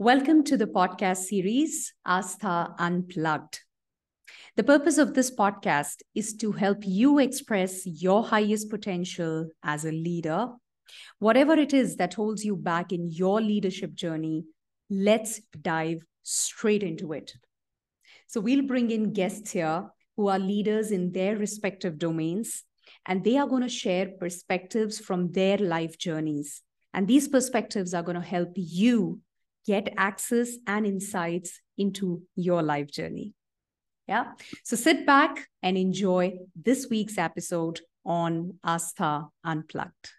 Welcome to the podcast series, Aastha Unplugged. The purpose of this podcast is to help you express your highest potential as a leader. Whatever it is that holds you back in your leadership journey, let's dive straight into it. So, we'll bring in guests here who are leaders in their respective domains, and they are going to share perspectives from their life journeys. And these perspectives are going to help you get access and insights into your life journey. Yeah. So sit back and enjoy this week's episode on Aastha Unplugged.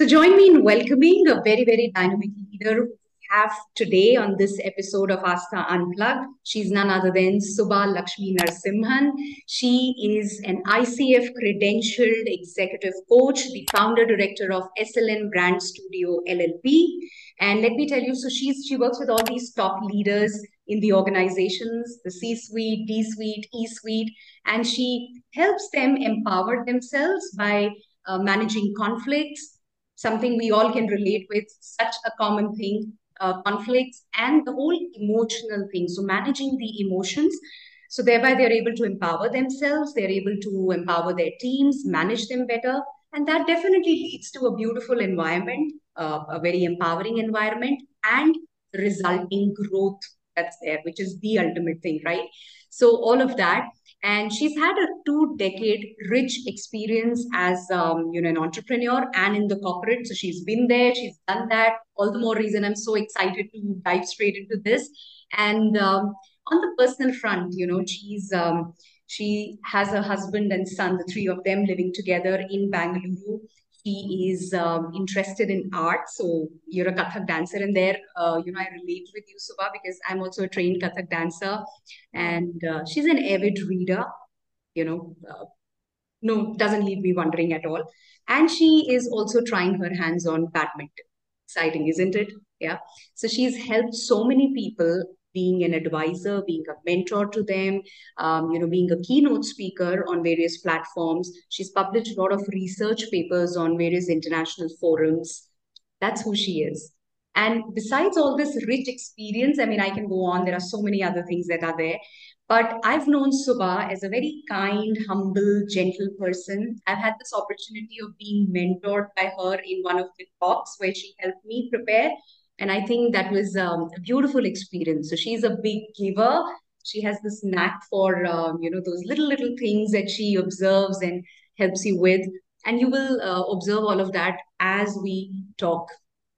So join me in welcoming a very, very dynamic leader have today on this episode of Aastha Unplugged. She's none other than Suba Lakshminarasimhan. She is an ICF credentialed executive coach, the founder director of SLN Brand Studio LLP. And let me tell you, so she's she works with all these top leaders in the organizations, the C-suite, D-suite, E-suite, and she helps them empower themselves by uh, managing conflicts, something we all can relate with, such a common thing uh, conflicts and the whole emotional thing. So managing the emotions. So thereby they're able to empower themselves, they're able to empower their teams, manage them better. And that definitely leads to a beautiful environment, uh, a very empowering environment, and resulting growth that's there, which is the ultimate thing, right? So all of that and she's had a two decade rich experience as um, you know an entrepreneur and in the corporate. So she's been there she's done that all the more reason i'm so excited to dive straight into this. And um, on the personal front you know she's um, she has a husband and son the three of them living together in bangalore he is um, interested in art. So you're a Kathak dancer, and there, uh, you know, I relate with you, Suba, because I'm also a trained Kathak dancer, and uh, she's an avid reader. You know, uh, no, doesn't leave me wondering at all. And she is also trying her hands on badminton. Exciting, isn't it? Yeah. So she's helped so many people being an advisor, being a mentor to them, um, you know, being a keynote speaker on various platforms. She's published a lot of research papers on various international forums. That's who she is. And besides all this rich experience, I mean, I can go on. There are so many other things that are there. But I've known Suba as a very kind, humble, gentle person. I've had this opportunity of being mentored by her in one of the talks where she helped me prepare and I think that was um, a beautiful experience. So she's a big giver. She has this knack for, um, you know, those little, little things that she observes and helps you with. And you will uh, observe all of that as we talk.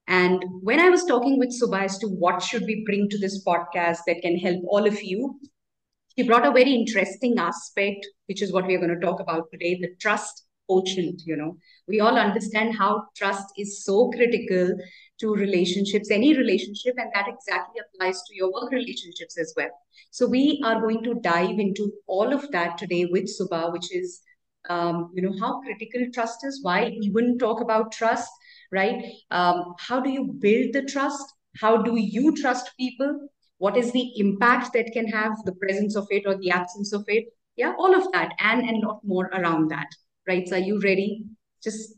And when I was talking with Suba as to what should we bring to this podcast that can help all of you, she brought a very interesting aspect, which is what we're going to talk about today the trust quotient. You know, we all understand how trust is so critical to relationships, any relationship, and that exactly applies to your work relationships as well. So we are going to dive into all of that today with Suba, which is, um, you know, how critical trust is, why even talk about trust, right? Um, how do you build the trust? How do you trust people? What is the impact that can have the presence of it or the absence of it? Yeah, all of that and and lot more around that, right? So are you ready? Just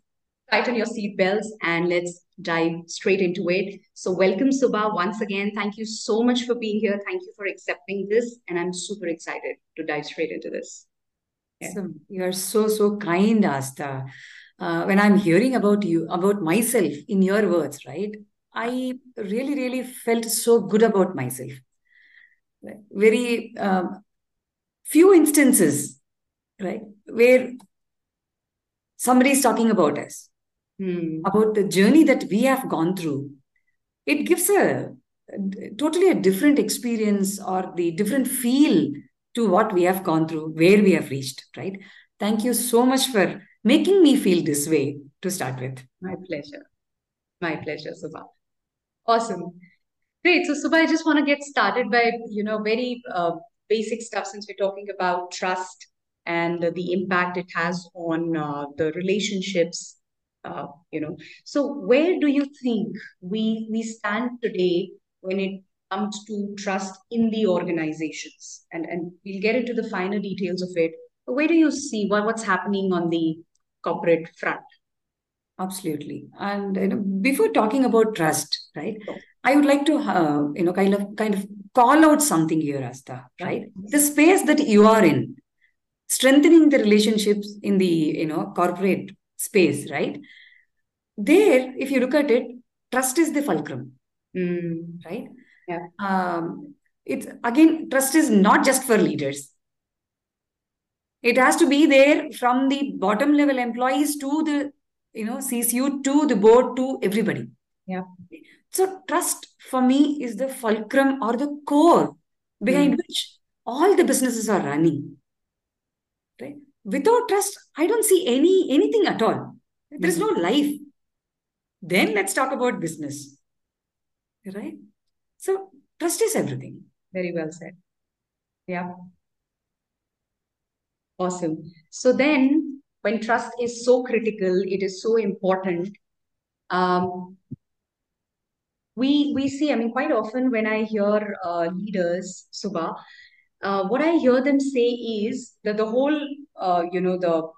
tighten your seatbelts and let's dive straight into it. So, welcome, Suba, once again. Thank you so much for being here. Thank you for accepting this. And I'm super excited to dive straight into this. So, you're so, so kind, Aastha. Uh, when I'm hearing about you, about myself in your words, right? I really, really felt so good about myself. Very um, few instances, right, where somebody is talking about us hmm. about the journey that we have gone through, it gives a, a totally a different experience or the different feel to what we have gone through, where we have reached, right? Thank you so much for making me feel this way to start with. My pleasure. My pleasure, Suba. Awesome. Great. So, Suba, I just want to get started by, you know, very uh, basic stuff since we're talking about trust and the impact it has on uh, the relationships uh, you know so where do you think we we stand today when it comes to trust in the organizations and and we'll get into the finer details of it but where do you see what, what's happening on the corporate front Absolutely. And you know, before talking about trust, right? I would like to uh, you know kind of kind of call out something here, Aastha, right? The space that you are in, strengthening the relationships in the you know corporate space, right? There, if you look at it, trust is the fulcrum, Mm. right? Yeah. Um, it's again, trust is not just for leaders. It has to be there from the bottom level employees to the you know CCU to the board to everybody. Yeah. So trust for me is the fulcrum or the core behind Mm. which all the businesses are running. Right? Without trust, I don't see any anything at all. There is no life. Then let's talk about business. Right? So trust is everything. Very well said. Yeah. Awesome. So then, when trust is so critical, it is so important. Um, we we see, I mean, quite often when I hear uh, leaders, Suba, uh, what I hear them say is that the whole, uh, you know, the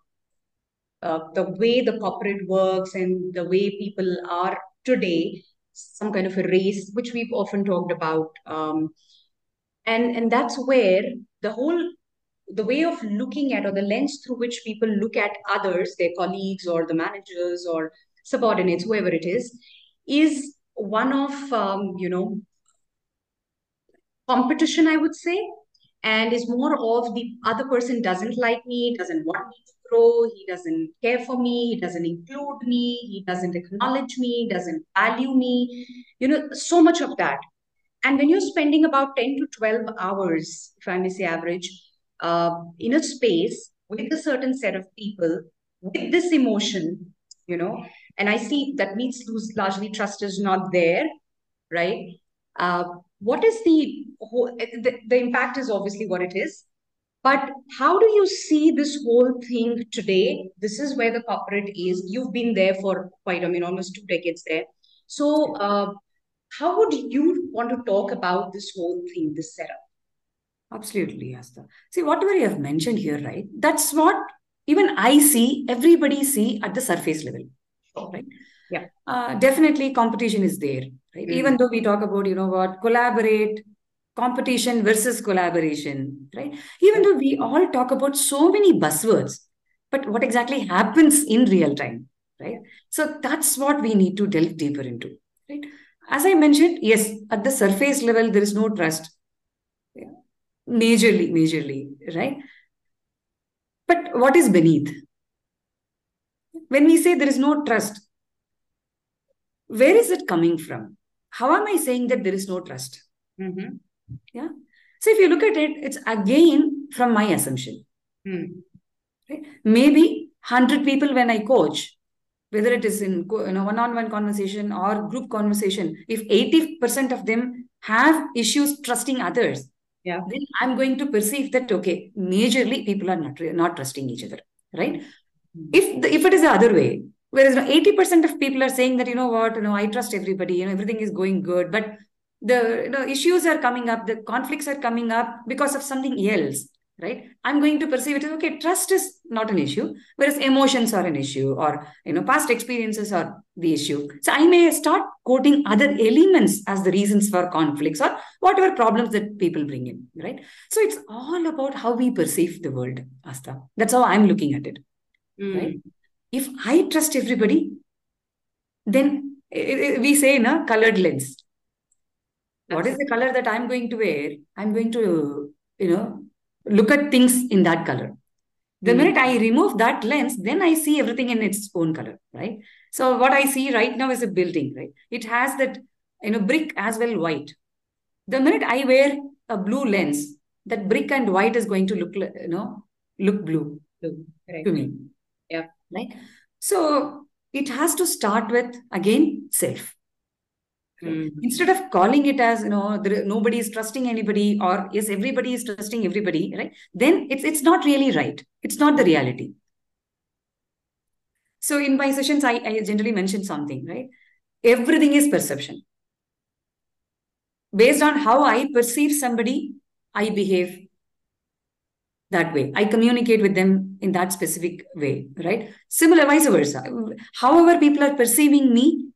uh, the way the corporate works and the way people are today, some kind of a race, which we've often talked about. Um, and and that's where the whole the way of looking at or the lens through which people look at others, their colleagues or the managers or subordinates, whoever it is, is one of um, you know competition, I would say, and is more of the other person doesn't like me, doesn't want me to grow, he doesn't care for me, he doesn't include me, he doesn't acknowledge me, doesn't value me, you know, so much of that. And when you're spending about 10 to 12 hours, if I may say average, uh, in a space with a certain set of people, with this emotion, you know, and I see that means largely trust is not there, right? Uh, what is the the, the impact is obviously what it is. But how do you see this whole thing today? This is where the corporate is. You've been there for quite, I mean, almost two decades there. So, uh, how would you want to talk about this whole thing, this setup? Absolutely, Aastha. See, whatever you have mentioned here, right? That's what even I see, everybody see at the surface level, right? Yeah. Uh, definitely competition is there, right? Mm. Even though we talk about, you know what, collaborate, competition versus collaboration, right? Even though we all talk about so many buzzwords, but what exactly happens in real time, right? So that's what we need to delve deeper into, right? As I mentioned, yes, at the surface level, there is no trust. Yeah. Majorly, majorly, right? But what is beneath? When we say there is no trust, where is it coming from? How am I saying that there is no trust? Mm-hmm. Yeah. So if you look at it, it's again from my assumption. Mm. Right? Maybe 100 people when I coach, whether it is in you know one-on-one conversation or group conversation, if 80% of them have issues trusting others, yeah. then I'm going to perceive that okay, majorly people are not not trusting each other, right? Mm. If the, if it is the other way, whereas you know, 80% of people are saying that you know what, you know, I trust everybody, you know, everything is going good, but the you know, issues are coming up, the conflicts are coming up because of something else, right? I'm going to perceive it as okay, trust is not an issue, whereas emotions are an issue, or you know, past experiences are the issue. So I may start quoting other elements as the reasons for conflicts or whatever problems that people bring in, right? So it's all about how we perceive the world, Aastha. That's how I'm looking at it, mm. right? If I trust everybody, then we say in a colored lens. What is the color that i'm going to wear? I'm going to you know look at things in that color. The mm-hmm. minute i remove that lens then i see everything in its own color right? So what i see right now is a building right? It has that you know brick as well white. The minute i wear a blue lens that brick and white is going to look you know look blue, blue. to me. Yeah right so it has to start with again self Mm. Instead of calling it as you know, there, nobody is trusting anybody, or yes, everybody is trusting everybody, right? Then it's it's not really right. It's not the reality. So in my sessions, I, I generally mention something, right? Everything is perception. Based on how I perceive somebody, I behave. That way. I communicate with them in that specific way, right? Similar, vice versa. However, people are perceiving me,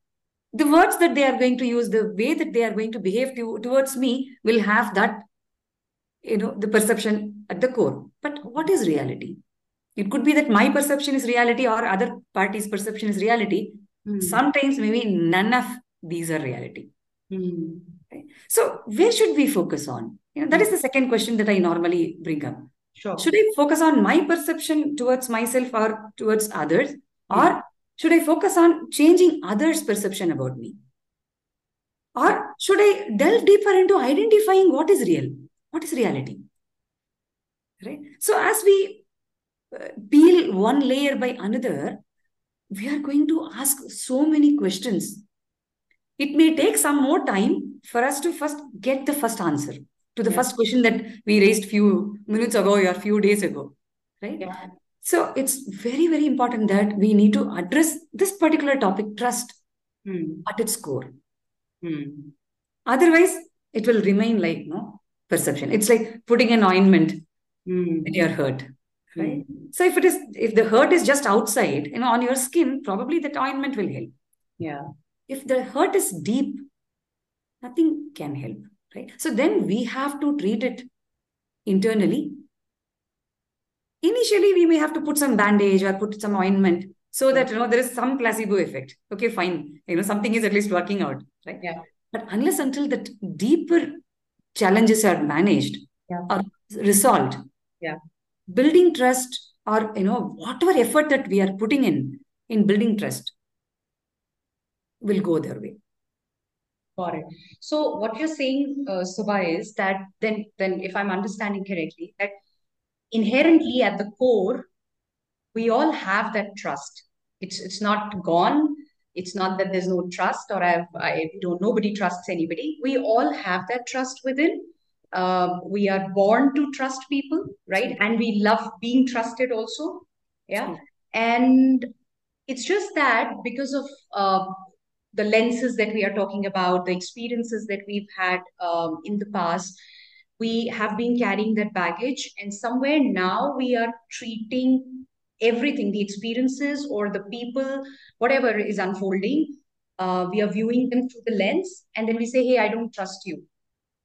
the words that they are going to use, the way that they are going to behave to, towards me will have that, you know, the perception at the core. But what is reality? It could be that my perception is reality or other party's perception is reality. Mm. Sometimes maybe none of these are reality. Mm. So where should we focus on? You know, that is the second question that I normally bring up. Sure. Should I focus on my perception towards myself or towards others? Or should I focus on changing others' perception about me? Or should I delve deeper into identifying what is real? What is reality? Right? So as we uh, peel one layer by another, we are going to ask so many questions. It may take some more time for us to first get the first answer to the yeah. first question that we raised few minutes ago or few days ago right yeah. so it's very very important that we need to address this particular topic trust hmm. at its core hmm. otherwise it will remain like no perception it's like putting an ointment hmm. in your hurt right so if it is if the hurt is just outside you know on your skin probably that ointment will help yeah if the hurt is deep nothing can help right? So then we have to treat it internally. Initially we may have to put some bandage or put some ointment so that you know there is some placebo effect. Okay fine. You know something is at least working out right? Yeah. But unless until that deeper challenges are managed yeah. or resolved yeah. building trust or you know whatever effort that we are putting in in building trust will go their way Got it. So what you're saying, uh, Suba, is that then, then if I'm understanding correctly, that inherently at the core, we all have that trust. It's it's not gone. It's not that there's no trust or I've, I don't nobody trusts anybody. We all have that trust within. Uh, we are born to trust people, right? And we love being trusted also. Yeah. And it's just that because of uh, the lenses that we are talking about, the experiences that we've had um, in the past, we have been carrying that baggage. And somewhere now we are treating everything, the experiences or the people, whatever is unfolding, uh, we are viewing them through the lens. And then we say, hey, I don't trust you.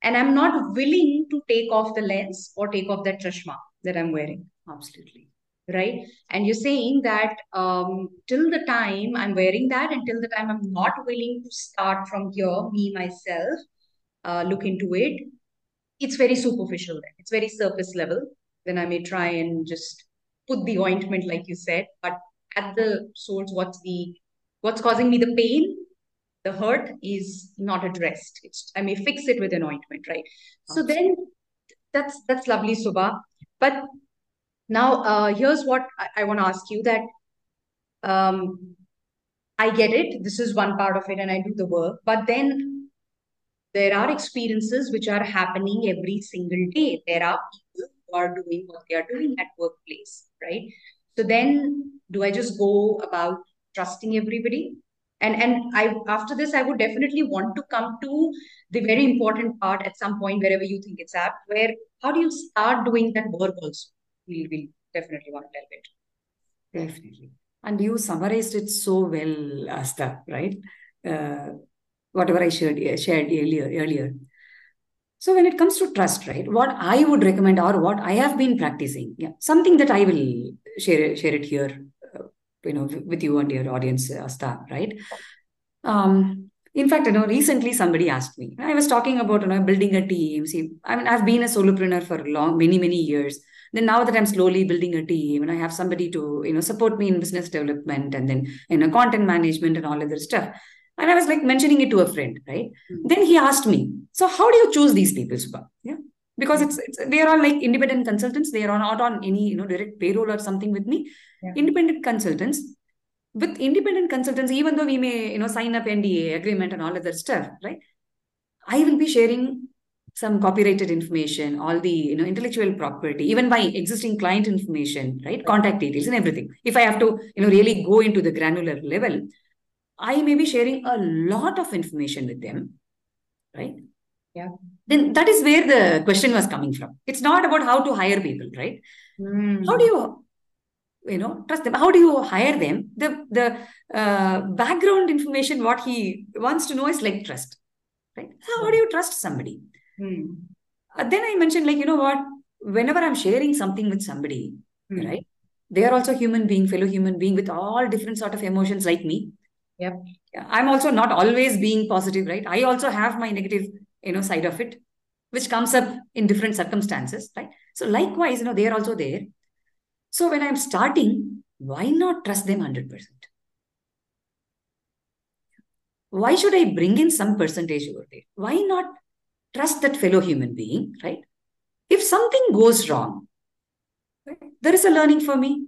And I'm not willing to take off the lens or take off that chashma that I'm wearing. Absolutely right? And you're saying that um, till the time i'm wearing that until the time i'm not willing to start from here me myself uh, look into it it's very superficial then. It's very surface level. Then i may try and just put the ointment like you said but at the source what's the what's causing me the pain the hurt is not addressed. It's i may fix it with an ointment right? So then that's that's lovely suba. But now, uh, here's what I, I want to ask you that um, I get it. This is one part of it, and I do the work. But then there are experiences which are happening every single day. There are people who are doing what they are doing at workplace, right? So then, do I just go about trusting everybody? And and I after this, I would definitely want to come to the very important part at some point, wherever you think it's at, where how do you start doing that work also? We will definitely want to delve into. Definitely. And you summarized it so well, Aastha, right? Uh, whatever I shared, shared earlier, earlier. So when it comes to trust, right, what I would recommend or what I have been practicing, yeah, something that I will share share it here, uh, you know, with you and your audience, Aastha, right? Um, in fact, you know, recently somebody asked me. I was talking about you know building a team. See, I mean, I've been a solopreneur for long, many, many years then now that i'm slowly building a team and i have somebody to you know support me in business development and then you know content management and all other stuff. And i was like mentioning it to a friend right? Mm-hmm. then he asked me so how do you choose these people suba? Yeah. Because it's, it's they are all like independent consultants. They are not on any you know direct payroll or something with me. Yeah. independent consultants. With independent consultants even though we may you know sign up nda agreement and all other stuff right? I will be sharing some copyrighted information, all the you know intellectual property, even my existing client information, right? Contact details and everything. If I have to, you know, really go into the granular level, I may be sharing a lot of information with them, right? Yeah. Then that is where the question was coming from. It's not about how to hire people, right? Mm. How do you, you know, trust them? How do you hire them? The the uh, background information, what he wants to know is like trust, right? How, how do you trust somebody? Mm. Then I mentioned, like, you know what? Whenever I'm sharing something with somebody, Mm. right? They are also human being, fellow human being with all different sort of emotions like me. Yep. I'm also not always being positive, right? I also have my negative, you know, side of it, which comes up in different circumstances, right? So likewise, you know, they are also there. So when I'm starting, why not trust them 100%? Why should I bring in some percentage over there? Why not trust that fellow human being, right? If something goes wrong, there is a learning for me.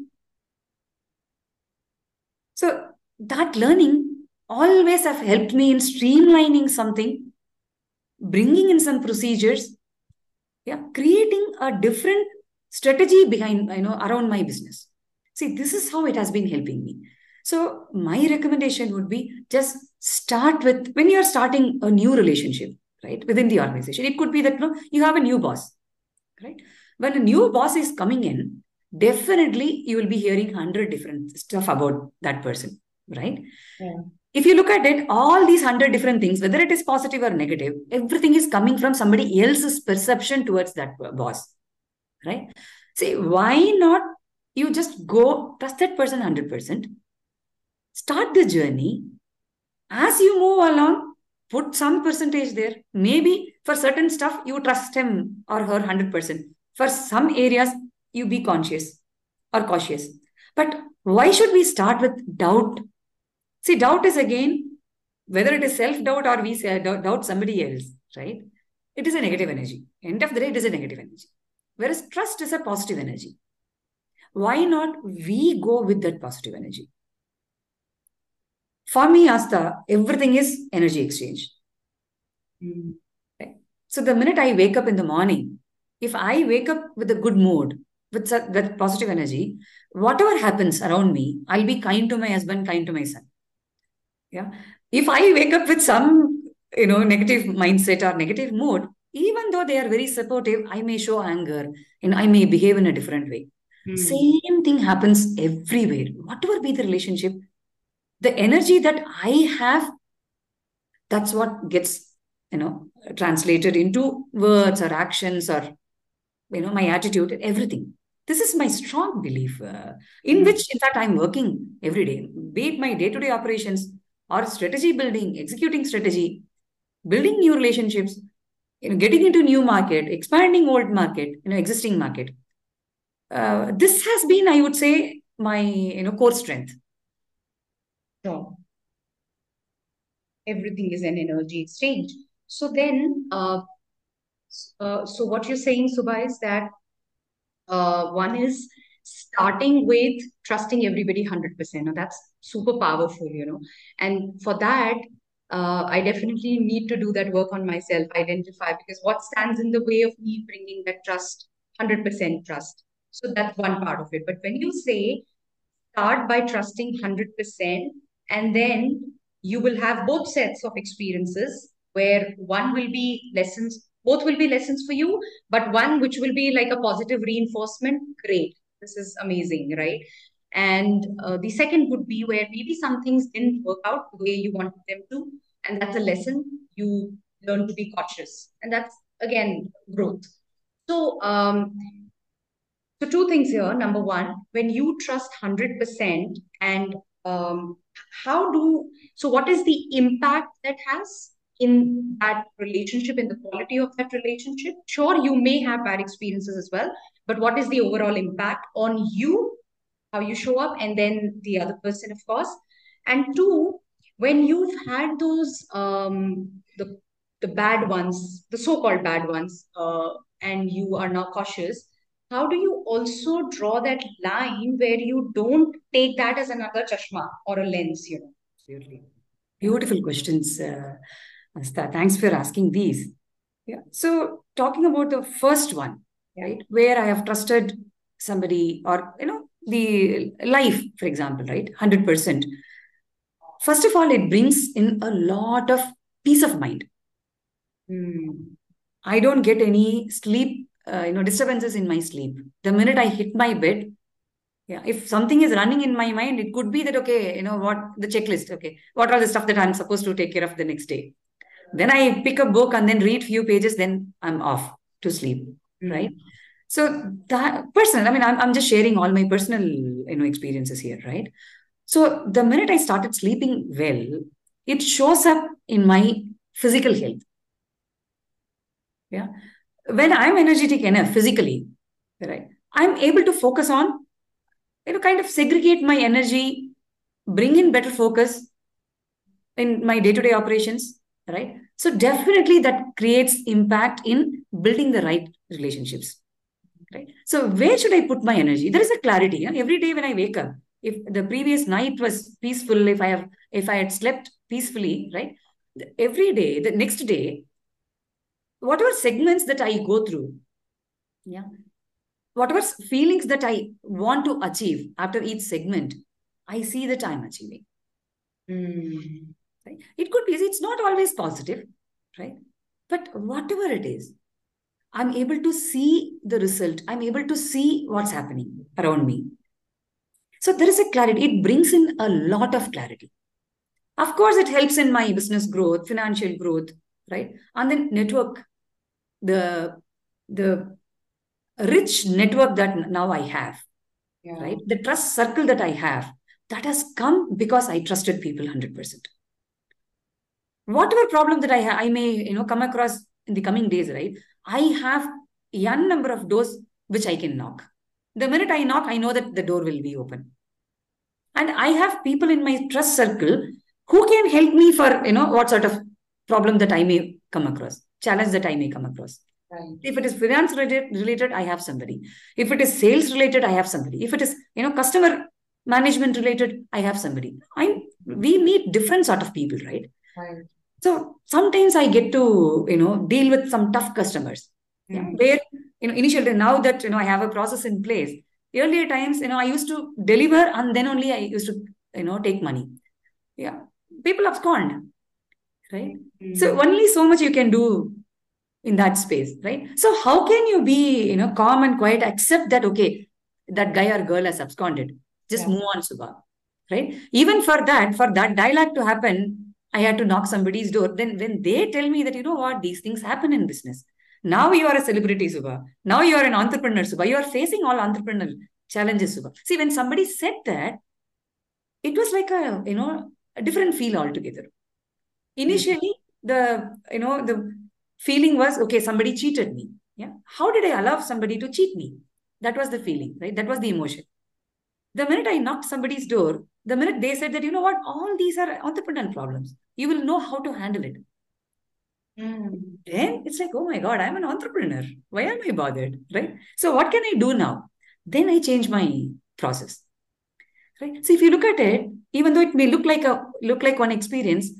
So that learning always have helped me in streamlining something, bringing in some procedures, yeah, creating a different strategy behind, you know, around my business. See, this is how it has been helping me. So my recommendation would be just start with when you're starting a new relationship, right, within the organization. It could be that you, know, you have a new boss, right? When a new boss is coming in, definitely you will be hearing 100 different stuff about that person, right? Yeah. If you look at it, all these 100 different things, whether it is positive or negative, everything is coming from somebody else's perception towards that boss, right? See, why not you just go trust that person 100%, start the journey. As you move along, put some percentage there. Maybe for certain stuff, you trust him or her 100%. For some areas, you be conscious or cautious. But why should we start with doubt? See, doubt is again, whether it is self doubt or we doubt somebody else, right? It is a negative energy. End of the day, it is a negative energy. Whereas trust is a positive energy. Why not we go with that positive energy? For me, Aastha, everything is energy exchange. Mm. Right? So the minute I wake up in the morning, if I wake up with a good mood, with that positive energy, whatever happens around me, I'll be kind to my husband, kind to my son. Yeah. If I wake up with some, you know, negative mindset or negative mood, even though they are very supportive, I may show anger and I may behave in a different way. Mm. Same thing happens everywhere. Whatever be the relationship, the energy that I have, that's what gets, you know, translated into words or actions or, you know, my attitude, everything. This is my strong belief, uh, in Mm. which, in fact, I'm working every day, be it my day to day operations or strategy building, executing strategy, building new relationships, you know, getting into new market, expanding old market, you know, existing market. Uh, this has been, I would say, my you know core strength. Sure. Everything is an energy exchange. So then, uh, uh, so what you're saying, Suba, is that uh, one is starting with trusting everybody 100%. Now, that's super powerful, you know. And for that, uh, I definitely need to do that work on myself, identify because what stands in the way of me bringing that trust, 100% trust. So that's one part of it. But when you say start by trusting 100%, and then you will have both sets of experiences where one will be lessons, both will be lessons for you, but one which will be like a positive reinforcement. Great. This is amazing, right? And uh, the second would be where maybe some things didn't work out the way you wanted them to. And that's a lesson you learn to be cautious. And that's, again, growth. So, um, so two things here. Number one, when you trust 100% and um, how do, so what is the impact that has in that relationship, in the quality of that relationship? Sure, you may have bad experiences as well, but what is the overall impact on you, how you show up, and then the other person, of course. And two, when you've had those, um, the, the bad ones, the so-called bad ones, uh, and you are now cautious, how do you also draw that line where you don't take that as another chashma or a lens, you know? Absolutely. Beautiful questions, uh, Aastha. Thanks for asking these. Yeah. So talking about the first one, yeah. right, where I have trusted somebody or, you know, the life, for example, right, 100%. First of all, it brings in a lot of peace of mind. Mm. I don't get any sleep, uh, you know, disturbances in my sleep. The minute I hit my bed, yeah, if something is running in my mind, it could be that, okay, you know, what the checklist, okay, what are the stuff that I'm supposed to take care of the next day? Then I pick a book and then read few pages, then I'm off to sleep, mm-hmm. right? So that personal, I mean, I'm, I'm just sharing all my personal, you know, experiences here, right? So the minute I started sleeping well, it shows up in my physical health. Yeah. When I'm energetic enough physically, right, I'm able to focus on, you know, kind of segregate my energy, bring in better focus in my day-to-day operations, right? So definitely that creates impact in building the right relationships. Right. So where should I put my energy? There is a clarity. Yeah? Every day when I wake up, if the previous night was peaceful, if I have if I had slept peacefully, right? Every day, the next day, whatever segments that I go through, yeah, whatever feelings that I want to achieve after each segment, I see that I'm achieving. Mm. Right? It could be, it's not always positive, right? But whatever it is, I'm able to see the result. I'm able to see what's happening around me. So there is a clarity. It brings in a lot of clarity. Of course, it helps in my business growth, financial growth, right? And then network, the the rich network that now I have, yeah. right? The trust circle that I have, that has come because I trusted people 100%. Whatever problem that I, ha- I may, you know, come across in the coming days, right? I have a number of doors which I can knock. The minute I knock, I know that the door will be open. And I have people in my trust circle who can help me for, you know, what sort of problem that I may come across, challenge that I may come across. Right. If it is finance related, related, I have somebody. If it is sales related, I have somebody. If it is, you know, customer management related, I have somebody. I we meet different sort of people, right? Right. So sometimes I get to, you know, deal with some tough customers. Mm. Yeah, where, you know, initially now that, you know, I have a process in place, earlier times, you know, I used to deliver and then only I used to, you know, take money. Yeah. People have abscond. Right. Mm. So only so much you can do in that space. Right. So how can you be, you know, calm and quiet, accept that, okay, that guy or girl has absconded. Just yeah. move on, Suba. Right. Even for that, for that dialogue to happen, I had to knock somebody's door. Then when they tell me that, you know what, these things happen in business. Now you are a celebrity, Suba. Now you are an entrepreneur, Suba. You are facing all entrepreneurial challenges, Suba. See, when somebody said that, it was like a, you know, a different feel altogether. Initially, the, you know, the feeling was, okay, somebody cheated me. Yeah. How did I allow somebody to cheat me? That was the feeling, right? That was the emotion. The minute I knocked somebody's door, the minute they said that, you know what, all these are entrepreneurial problems, you will know how to handle it. Mm. Then it's like, oh my God, I'm an entrepreneur. Why am I bothered? Right? So what can I do now? Then I change my process. Right. So if you look at it, even though it may look like a look like one experience,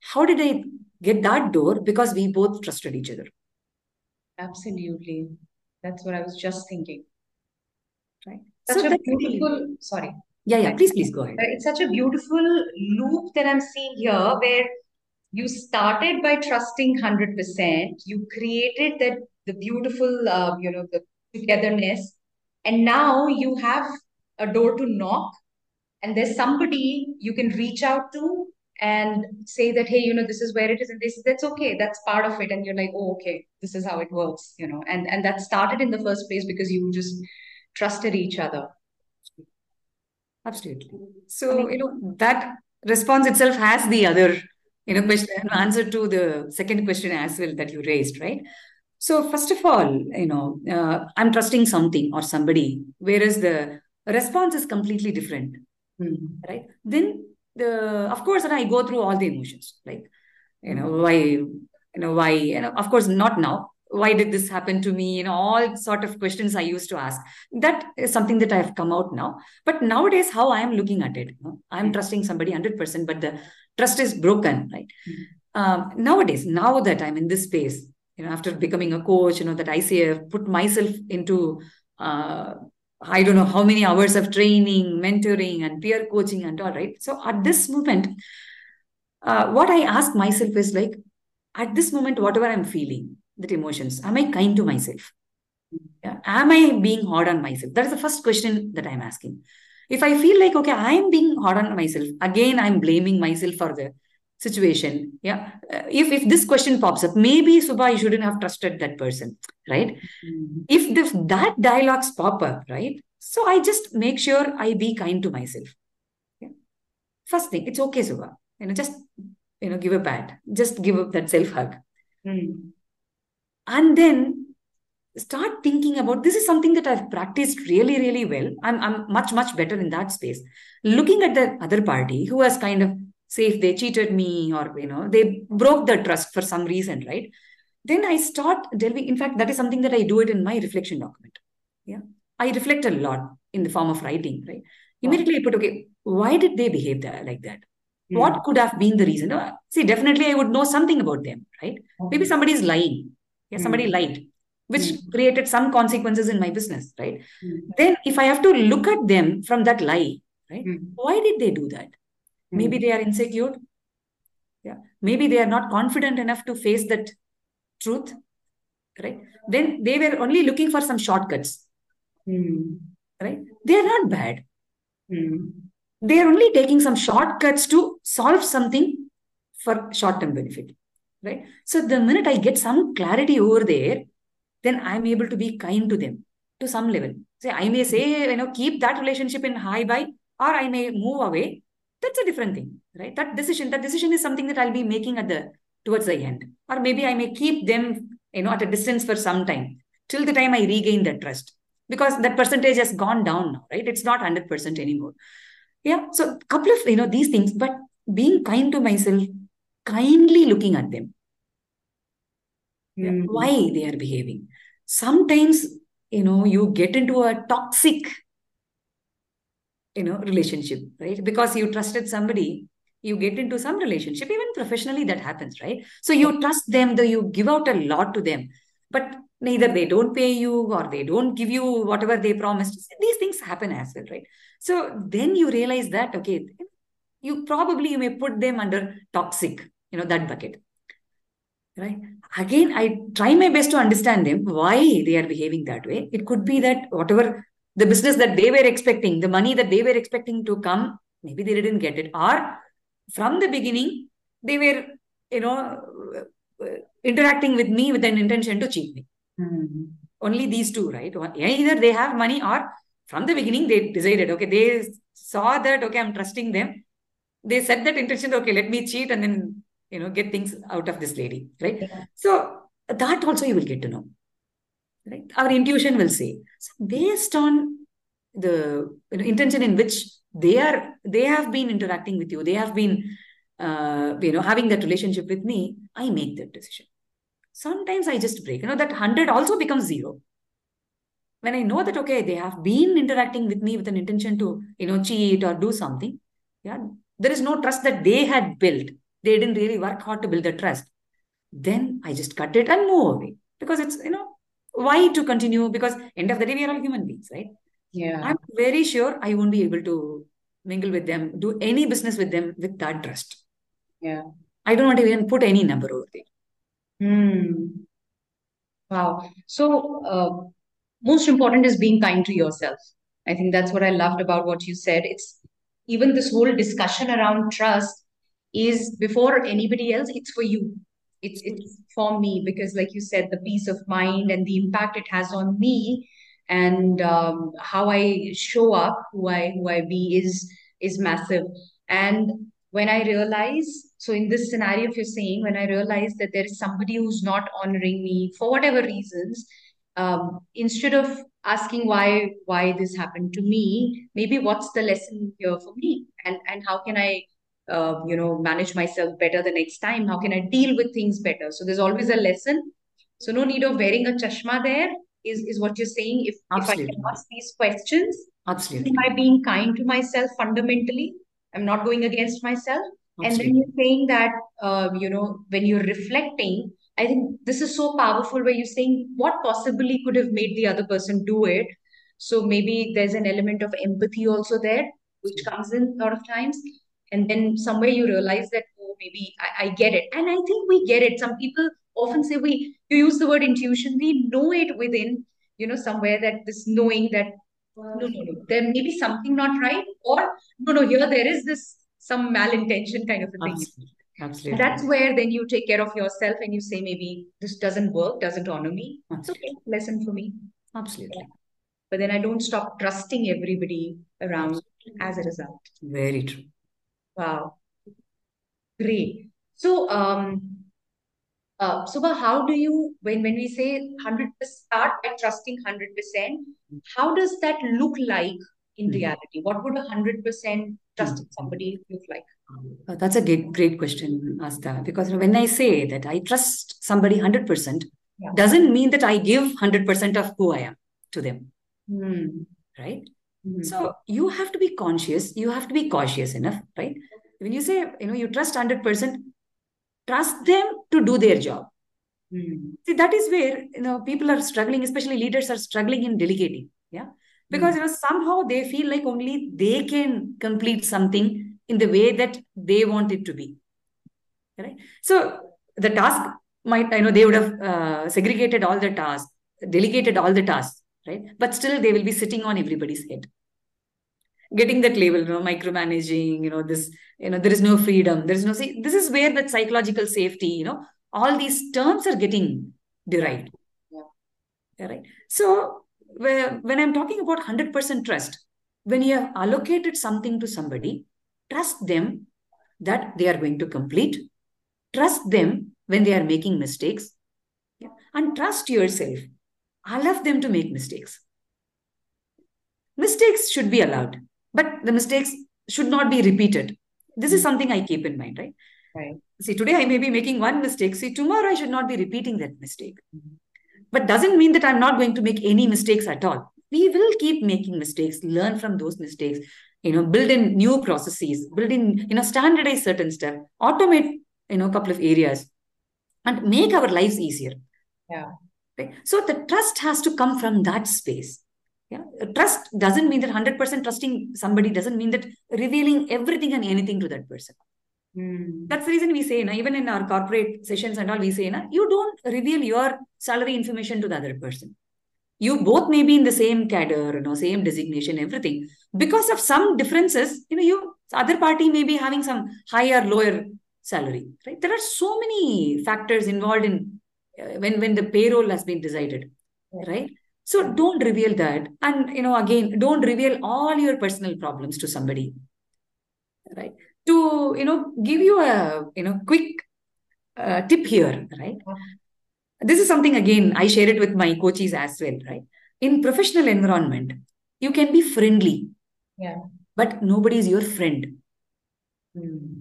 how did I get that door? Because we both trusted each other. Absolutely. That's what I was just thinking. Right. Such so a beautiful sorry. Yeah, yeah. Please, please go ahead. It's such a beautiful loop that I'm seeing here where you started by trusting 100%. You created that the beautiful, uh, you know, the togetherness. And now you have a door to knock and there's somebody you can reach out to and say that hey you know this is where it is and this that's okay that's part of it and you're like oh okay this is how it works you know and and that started in the first place because you just trusted each other Absolutely. So, you know, that response itself has the other, you know, question answer to the second question as well that you raised, right? So, first of all, you know, uh, I'm trusting something or somebody, whereas the response is completely different, mm-hmm. right? Then the, of course, and I go through all the emotions, like, you know, why, you know, why, you know, of course, not now, why did this happen to me? You know all sort of questions i used to ask. That is something that i have come out now. But nowadays how i am looking at it you know, i'm trusting somebody 100% but the trust is broken right? Mm-hmm. um, nowadays now that i'm in this space you know after becoming a coach you know that i say i've put myself into uh, i don't know how many hours of training mentoring and peer coaching and all right so at this moment uh, what i ask myself is like at this moment whatever i'm feeling that emotions? Am I kind to myself? Yeah. Am I being hard on myself? That is the first question that I'm asking. If I feel like, okay, I'm being hard on myself, again, I'm blaming myself for the situation. Yeah. Uh, if, if this question pops up, maybe Suba, you shouldn't have trusted that person, right? Mm-hmm. If this, that dialogues pop up, right? So I just make sure I be kind to myself. Yeah. First thing, it's okay, Suba. You know, just you know, give a pat, just give up that self hug. Mm. And then start thinking about this is something that I've practiced really, really well. I'm, I'm much, much better in that space. Looking at the other party who has kind of say if they cheated me or you know they broke the trust for some reason, right? Then I start delving. In fact, that is something that I do it in my reflection document. Yeah. I reflect a lot in the form of writing, right? Immediately I put, okay, why did they behave that, like that? Mm. What could have been the reason? See, definitely I would know something about them, right? Okay. Maybe somebody is lying. Yeah, somebody mm. lied which mm. created some consequences in my business, right? Mm. Then if I have to look at them from that lie, right? Mm. Why did they do that? Maybe hmm. they are insecure. Yeah. Maybe they are not confident enough to face that truth. Right. Then they were only looking for some shortcuts. Hmm. Right. They are not bad. Hmm. They are only taking some shortcuts to solve something for short-term benefit. Right. So the minute I get some clarity over there, then I'm able to be kind to them to some level. Say, I may say, you know, keep that relationship in high by, or I may move away. That's a different thing, right? That decision, that decision is something that I'll be making at the towards the end. Or maybe I may keep them, you know, at a distance for some time till the time I regain that trust. Because that percentage has gone down now, right? It's not 100% anymore. Yeah. So a couple of, you know, these things, but being kind to myself, kindly looking at them mm. why they are behaving sometimes you know you get into a toxic you know relationship right? Because you trusted somebody you get into some relationship even professionally that happens right? So you trust them though you give out a lot to them but neither they don't pay you or they don't give you whatever they promised. These things happen as well right? So then you realize that okay you probably you may put them under toxic you know that bucket right? Again i try my best to understand them why they are behaving that way. It could be that whatever the business that they were expecting the money that they were expecting to come maybe they didn't get it. Or from the beginning they were you know interacting with me with an intention to cheat me. Mm-hmm. only these two right? Either they have money or from the beginning they decided okay they saw that okay i'm trusting them. They set that intention okay let me cheat and then you know get things out of this lady right? Yeah. so that also you will get to know right our intuition will say. So based on the you know, intention in which they are they have been interacting with you they have been uh, you know having that relationship with me i make that decision. Sometimes i just break. You know that 100 also becomes zero. When i know that okay they have been interacting with me with an intention to you know cheat or do something yeah there is no trust that they had built. They didn't really work hard to build the trust. Then i just cut it and move away. Because it's you know why to continue? Because end of the day we are all human beings right? Yeah. I'm very sure i won't be able to mingle with them do any business with them with that trust. Yeah. I don't want to even put any number over there. Hmm. Wow. So uh, most important is being kind to yourself. I think that's what i loved about what you said. It's even this whole discussion around trust is before anybody else it's for you it's it's for me because like you said the peace of mind and the impact it has on me and um, how i show up who i who i be is is massive. And when i realize so in this scenario if you're saying when i realize that there is somebody who's not honoring me for whatever reasons um, instead of asking why why this happened to me maybe what's the lesson here for me? And and how can i uh, you know manage myself better the next time how can i deal with things better? So there's always a lesson. So no need of wearing a chashma there is is what you're saying. If, if i can ask these questions absolutely. am i being kind to myself fundamentally? I'm not going against myself. Absolutely. and then you're saying that uh, you know when you're reflecting i think this is so powerful where you're saying what possibly could have made the other person do it? So maybe there's an element of empathy also there which comes in a lot of times and then somewhere you realize that oh maybe I, I get it and i think we get it some people often say we you use the word intuition we know it within you know somewhere that this knowing that no no no there may be something not right or no no here there is this some malintention kind of a thing Absolutely. Absolutely. that's where then you take care of yourself and you say maybe this doesn't work doesn't honor me it's okay Absolutely. lesson for me Absolutely. but then i don't stop trusting everybody around Absolutely. as a result Very true. Wow great so um uh, Suba, how do you, when, when we say 100%, start by trusting 100%, how does that look like in Mhm. reality? What would a 100% trust in Mhm. somebody look like? Uh, that's a great, great question, Aastha. Because when I say that I trust somebody 100%, Yeah. doesn't mean that I give 100% of who I am to them, Hmm. right? Hmm. So you have to be conscious, you have to be cautious enough, right? When you say, you know, you trust 100%, trust them to do their job. Hmm. See, that is where, you know, people are struggling, especially leaders are struggling in delegating. Yeah. Because, you know, somehow they feel like only they can complete something in the way that they want it to be. Right. So the task might, I know they would have uh, segregated all the tasks, delegated all the tasks, right? But still they will be sitting on everybody's head. Getting that label, you know, micromanaging, you know, this, you know, there is no freedom. There is no, see, this is where that psychological safety, you know, all these terms are getting derived. Yeah. Right. So when I'm talking about 100% trust, when you have allocated something to somebody, trust them that they are going to complete, trust them when they are making mistakes, yeah, and trust yourself. Allow them to make mistakes. Mistakes should be allowed, but the mistakes should not be repeated. This is something I keep in mind, right? Right. See, today I may be making one mistake. See, tomorrow I should not be repeating that mistake. Mhm. But doesn't mean that I'm not going to make any mistakes at all. We will keep making mistakes, learn from those mistakes, you know, build in new processes, build in, you know, standardize certain stuff, automate, you know, a couple of areas, and make our lives easier. Yeah. Right? So the trust has to come from that space. Yeah. Trust doesn't mean that 100% trusting somebody doesn't mean that revealing everything and anything to that person. Hmm. That's the reason we say, na, even in our corporate sessions and all, we say, na, you don't reveal your salary information to the other person. You both may be in the same cadre, you know, same designation, everything. Because of some differences, you know, you other party may be having some higher, lower salary, right? There are so many factors involved in uh, when when the payroll has been decided, Yeah. right? So don't reveal that, and you know, again, don't reveal all your personal problems to somebody, right? To you know, give you a you know quick uh, tip here, right? Yeah. This is something again I share it with my coaches as well, right? In professional environment, you can be friendly, Yeah. but nobody is your friend. Hmm.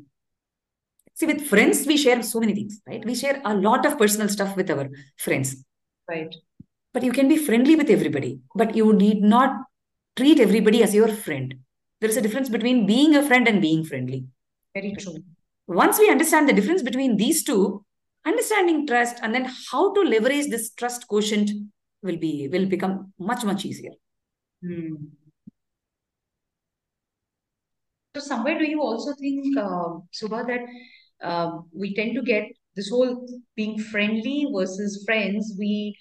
See, with friends, we share so many things, right? We share a lot of personal stuff with our friends. Right. But you can be friendly with everybody, but you need not treat everybody as your friend. There is a difference between being a friend and being friendly. Very true. Once we understand the difference between these two, understanding trust and then how to leverage this trust quotient will be will become much much easier. Hmm. So somewhere, do you also think, uh, Suba, that um, we tend to get this whole being friendly versus friends? We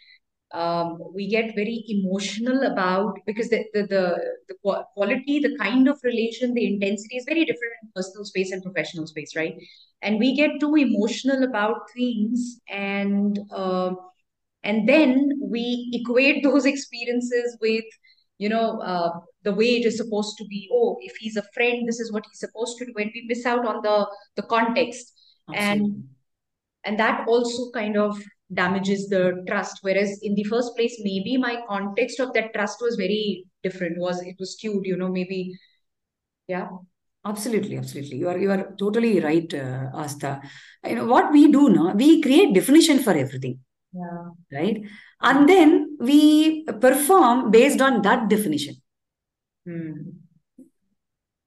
um, we get very emotional about because the the the, the quality, the kind of relation, the intensity is very different in personal space and professional space, right? And we get too emotional about things, and um and then we equate those experiences with you know uh, the way it is supposed to be oh if he's a friend this is what he's supposed to do and we miss out on the the context and and that also kind of damages the trust whereas in the first place maybe my context of that trust was very different was it was skewed you know maybe yeah Absolutely, absolutely. You are you are totally right, uh, Aastha. You know what we do now? We create definition for everything, yeah right? And then we perform based on that definition. Hmm.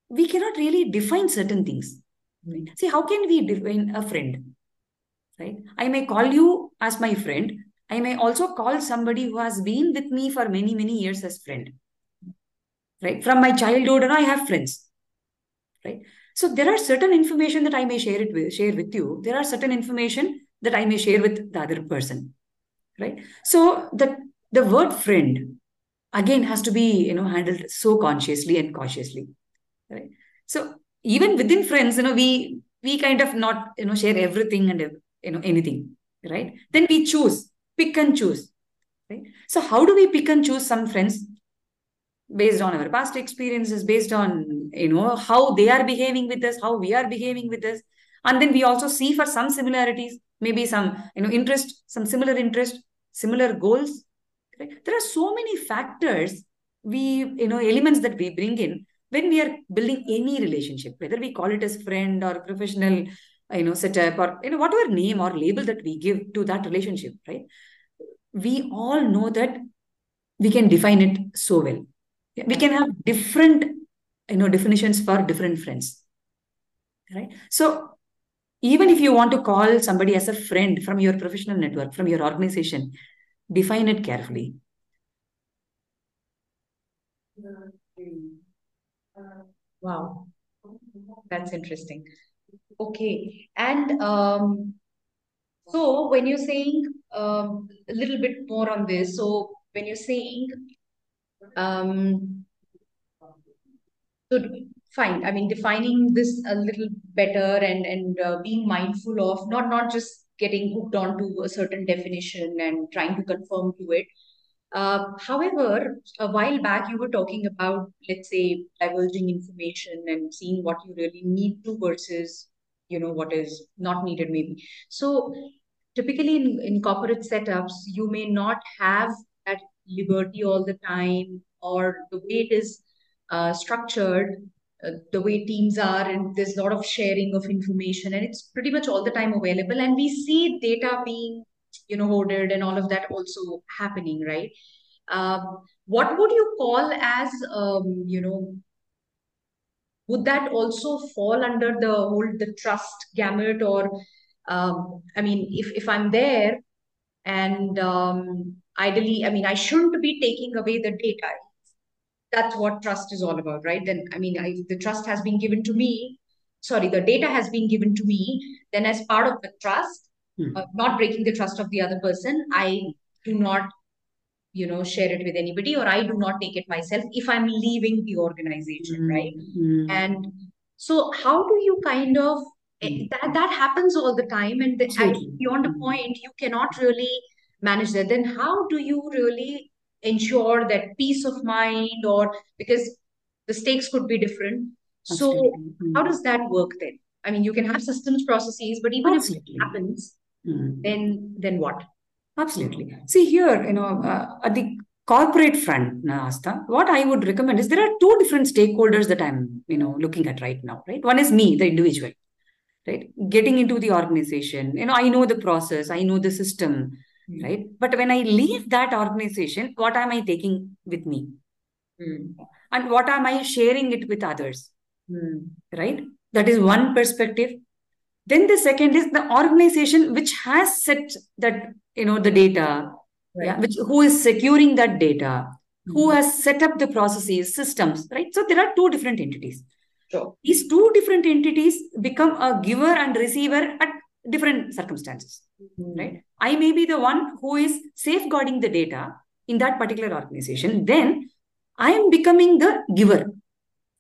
We cannot really define certain things. Hmm. See, how can we define a friend? Right? I may call you as my friend. I may also call somebody who has been with me for many, many years as friend. Right? From my childhood, and I have friends. Right? So there are certain information that I may share it with share with you. There are certain information that I may share with the other person. Right. So the the word friend again has to be you know handled so consciously and cautiously. Right. So even within friends, you know, we we kind of not you know share everything and you know anything. Right. Then we choose, pick and choose. Right. So how do we pick and choose some friends? based on our past experiences based on you know how they are behaving with us how we are behaving with us and then we also see for some similarities maybe some you know interest some similar interest similar goals right? there are so many factors we you know elements that we bring in when we are building any relationship whether we call it as friend or professional you know setup or you know whatever name or label that we give to that relationship right? We all know that we can define it so well. We can have different you know definitions for different friends right? So even if you want to call somebody as a friend from your professional network from your organization define it carefully. Wow. That's interesting. Okay. And um so when you're saying um, a little bit more on this so when you're saying um, so fine. I mean, defining this a little better and and uh, being mindful of not not just getting hooked onto a certain definition and trying to conform to it. Uh, however, a while back you were talking about, let's say, diverging information and seeing what you really need to versus, you know, what is not needed maybe. So typically in, in corporate setups, you may not have that liberty all the time or the way it is uh, structured uh, the way teams are and there's a lot of sharing of information and it's pretty much all the time available and we see data being you know hoarded and all of that also happening right? Um, what would you call as um, you know would that also fall under the whole the trust gamut or um, i mean if if i'm there and um, ideally i mean i shouldn't be taking away the data that's what trust is all about right then i mean I, the trust has been given to me sorry the data has been given to me then as part of the trust Hmm. uh, not breaking the trust of the other person i do not you know share it with anybody or i do not take it myself if i'm leaving the organization right Mm. and so how do you kind of eh, Mm. that that happens all the time and the, I, beyond a Mm. point you cannot really manage that then how do you really ensure that peace of mind or because the stakes could be different so Absolutely. how does that work then i mean you can have systems processes but even if it happens Mm. then then what Absolutely. See here, you know, uh, at the corporate front, Nasta, what I would recommend is there are two different stakeholders that I'm, you know, looking at right now, right? One is me, the individual, right? Getting into the organization, you know, I know the process, I know the system, Hmm. right? But when I leave that organization, what am I taking with me? Hmm. And what am I sharing it with others, Hmm. right? That is one perspective. Then the second is the organization which has set that, you know, the data, yeah, which who is securing that data, who Hmm. has set up the processes, systems, right? So there are two different entities. sure These two different entities become a giver and receiver at different circumstances, Hmm. right? I may be the one who is safeguarding the data in that particular organization. Then I am becoming the giver,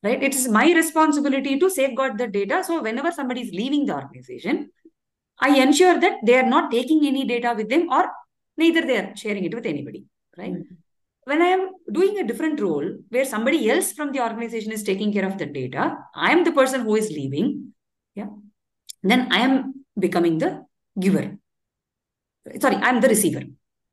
right? It is my responsibility to safeguard the data. So whenever somebody is leaving the organization, I ensure that they are not taking any data with them or neither they are sharing it with anybody, right? Hmm. When I am doing a different role where somebody else from the organization is taking care of the data, I am the person who is leaving, yeah, then I am becoming the giver. Sorry, I am the receiver,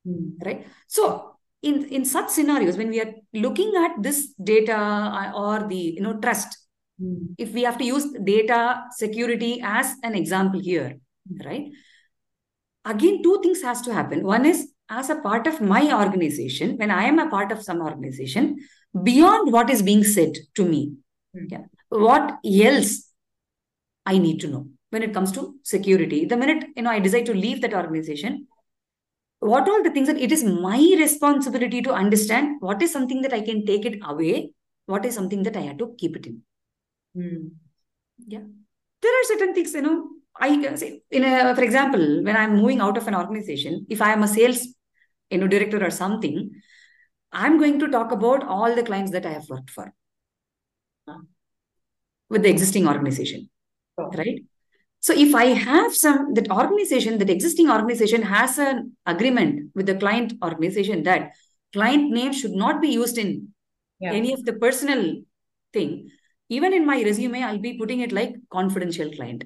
Hmm. right? So in, in such scenarios, when we are looking at this data uh, or the you know trust, Hmm. if we have to use data security as an example here, right? Again, two things has to happen. One is as a part of my organization, when I am a part of some organization, beyond what is being said to me, Hmm. yeah, what else I need to know when it comes to security. The minute you know I decide to leave that organization, what all the things that it is my responsibility to understand what is something that I can take it away, what is something that I have to keep it in. Hmm. Yeah. There are certain things, you know, I say, in a, for example, when I'm moving out of an organization, if I am a sales, you know, director or something, I'm going to talk about all the clients that I have worked for with the existing organization, Sure. right? So if I have some that organization, that existing organization has an agreement with the client organization that client name should not be used in Yeah. any of the personal thing. Even in my resume, I'll be putting it like confidential client,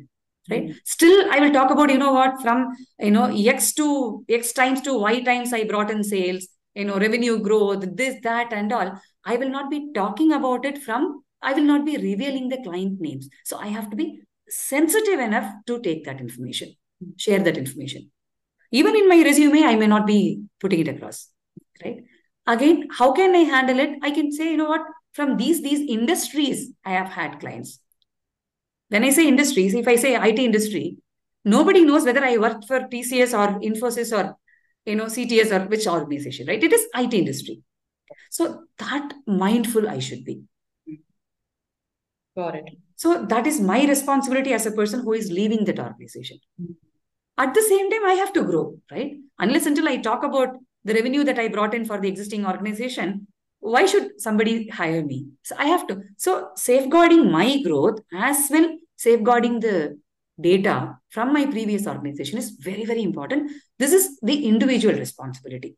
right? Mm. Still, I will talk about, you know what, from, you know, X to X times to Y times I brought in sales, you know, revenue growth, this, that, and all. I will not be talking about it from, I will not be revealing the client names. So I have to be sensitive enough to take that information, share that information. Even in my resume, I may not be putting it across, right? Again, how can I handle it? I can say, you know what, from these these industries, I have had clients. When I say industries, if I say IT industry, nobody knows whether I worked for TCS or Infosys or you know CTS or which organization, right? It is IT industry. So that mindful I should be. Got it. So that is my responsibility as a person who is leaving that organization. Mm. At the same time, I have to grow, right? Unless until I talk about the revenue that I brought in for the existing organization, why should somebody hire me? So I have to. So safeguarding my growth as well safeguarding the data from my previous organization is very, very important. This is the individual responsibility.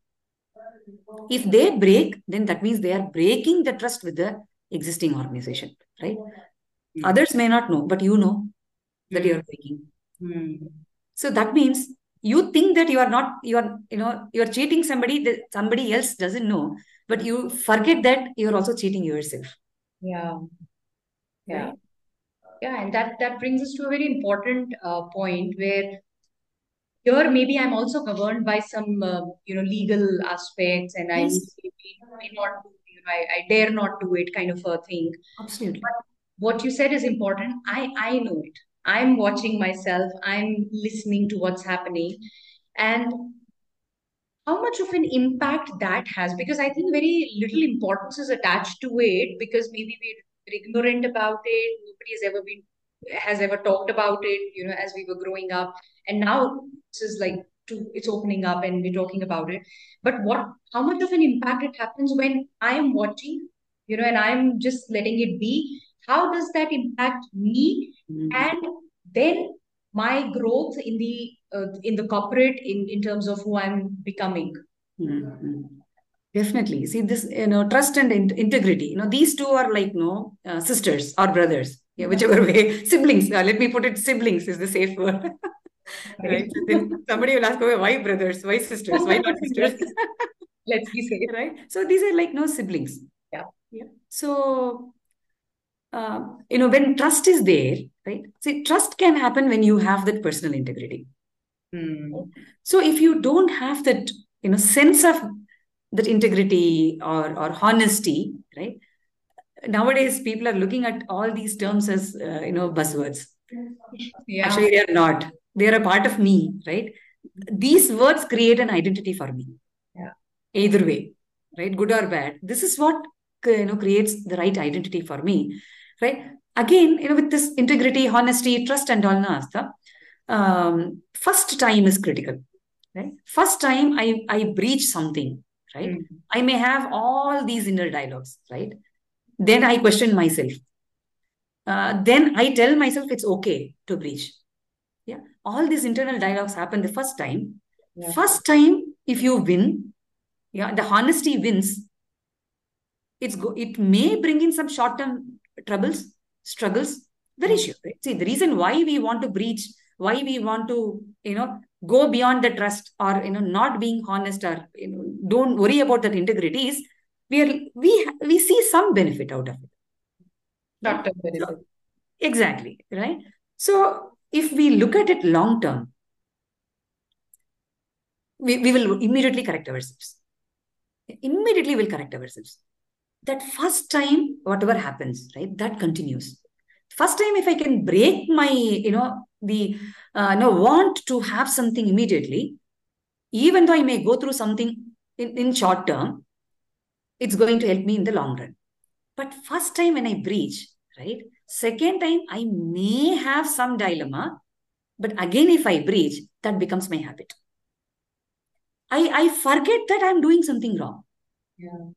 If they break, then that means they are breaking the trust with the existing organization, right? Mm. Others may not know, but you know that Mm. you are breaking. Mm. So that means you think that you are not, you are, you know, you are cheating somebody that somebody else doesn't know, but you forget that you're also cheating yourself. Yeah. Yeah. Right? Yeah, and that that brings us to a very important uh, point where here maybe I'm also governed by some uh, you know legal aspects, and I Yes, may not do, you know, I, I dare not do it kind of a thing. absolutely. But what you said is important. I I know it. I'm watching myself. I'm listening to what's happening, and how much of an impact that has because i think very little importance is attached to it because maybe we're ignorant about it nobody has ever been has ever talked about it you know as we were growing up and now this is like to, it's opening up and we're talking about it but what how much of an impact it happens when i am watching you know and i'm just letting it be how does that impact me Mhm. and then my growth in the uh, in the corporate in in terms of who I'm becoming. Mhm. Definitely. See this, you know, trust and in- integrity. You know, these two are like, you know, uh, sisters or brothers. Yeah, whichever way. Siblings. Uh, let me put it. Siblings is the safe word. right. So then somebody will ask, oh, why brothers? Why sisters? Why not sisters? Let's be safe. right. So these are like no siblings. Yeah. Yeah. So uh, you know, when trust is there, right? See, trust can happen when you have that personal integrity. Hmm. So if you don't have that, you know, sense of that integrity or or honesty, right? Nowadays, people are looking at all these terms as uh, you know buzzwords. Yeah. Actually, they are not. They are a part of me, right? These words create an identity for me. Yeah. Either way, right? Good or bad. This is what you know creates the right identity for me, right? Again, you know, with this integrity, honesty, trust, and all, Nasta, um, first time is critical, right? First time I I breach something, right? Hmm. I may have all these inner dialogues, right? Then I question myself. Uh, then I tell myself it's okay to breach. Yeah, all these internal dialogues happen the first time. Yeah. First time, if you win, yeah, the honesty wins. It's go. It may bring in some short-term troubles, struggles. Very Mm. sure. Right? See, the reason why we want to breach, why we want to, you know, go beyond the trust or you know, not being honest or you know, don't worry about that integrity is we are we we see some benefit out of it. Short-term So, exactly right. So if we look at it long term, we, we will immediately correct ourselves. Immediately we'll correct ourselves. That first time, whatever happens, right, that continues. First time, if I can break my, you know, the uh, no want to have something immediately, even though I may go through something in, in short term, it's going to help me in the long run. But first time when I breach, right? Second time, I may have some dilemma, But again, if I breach, that becomes my habit. I, I forget that I'm doing something wrong. Yeah.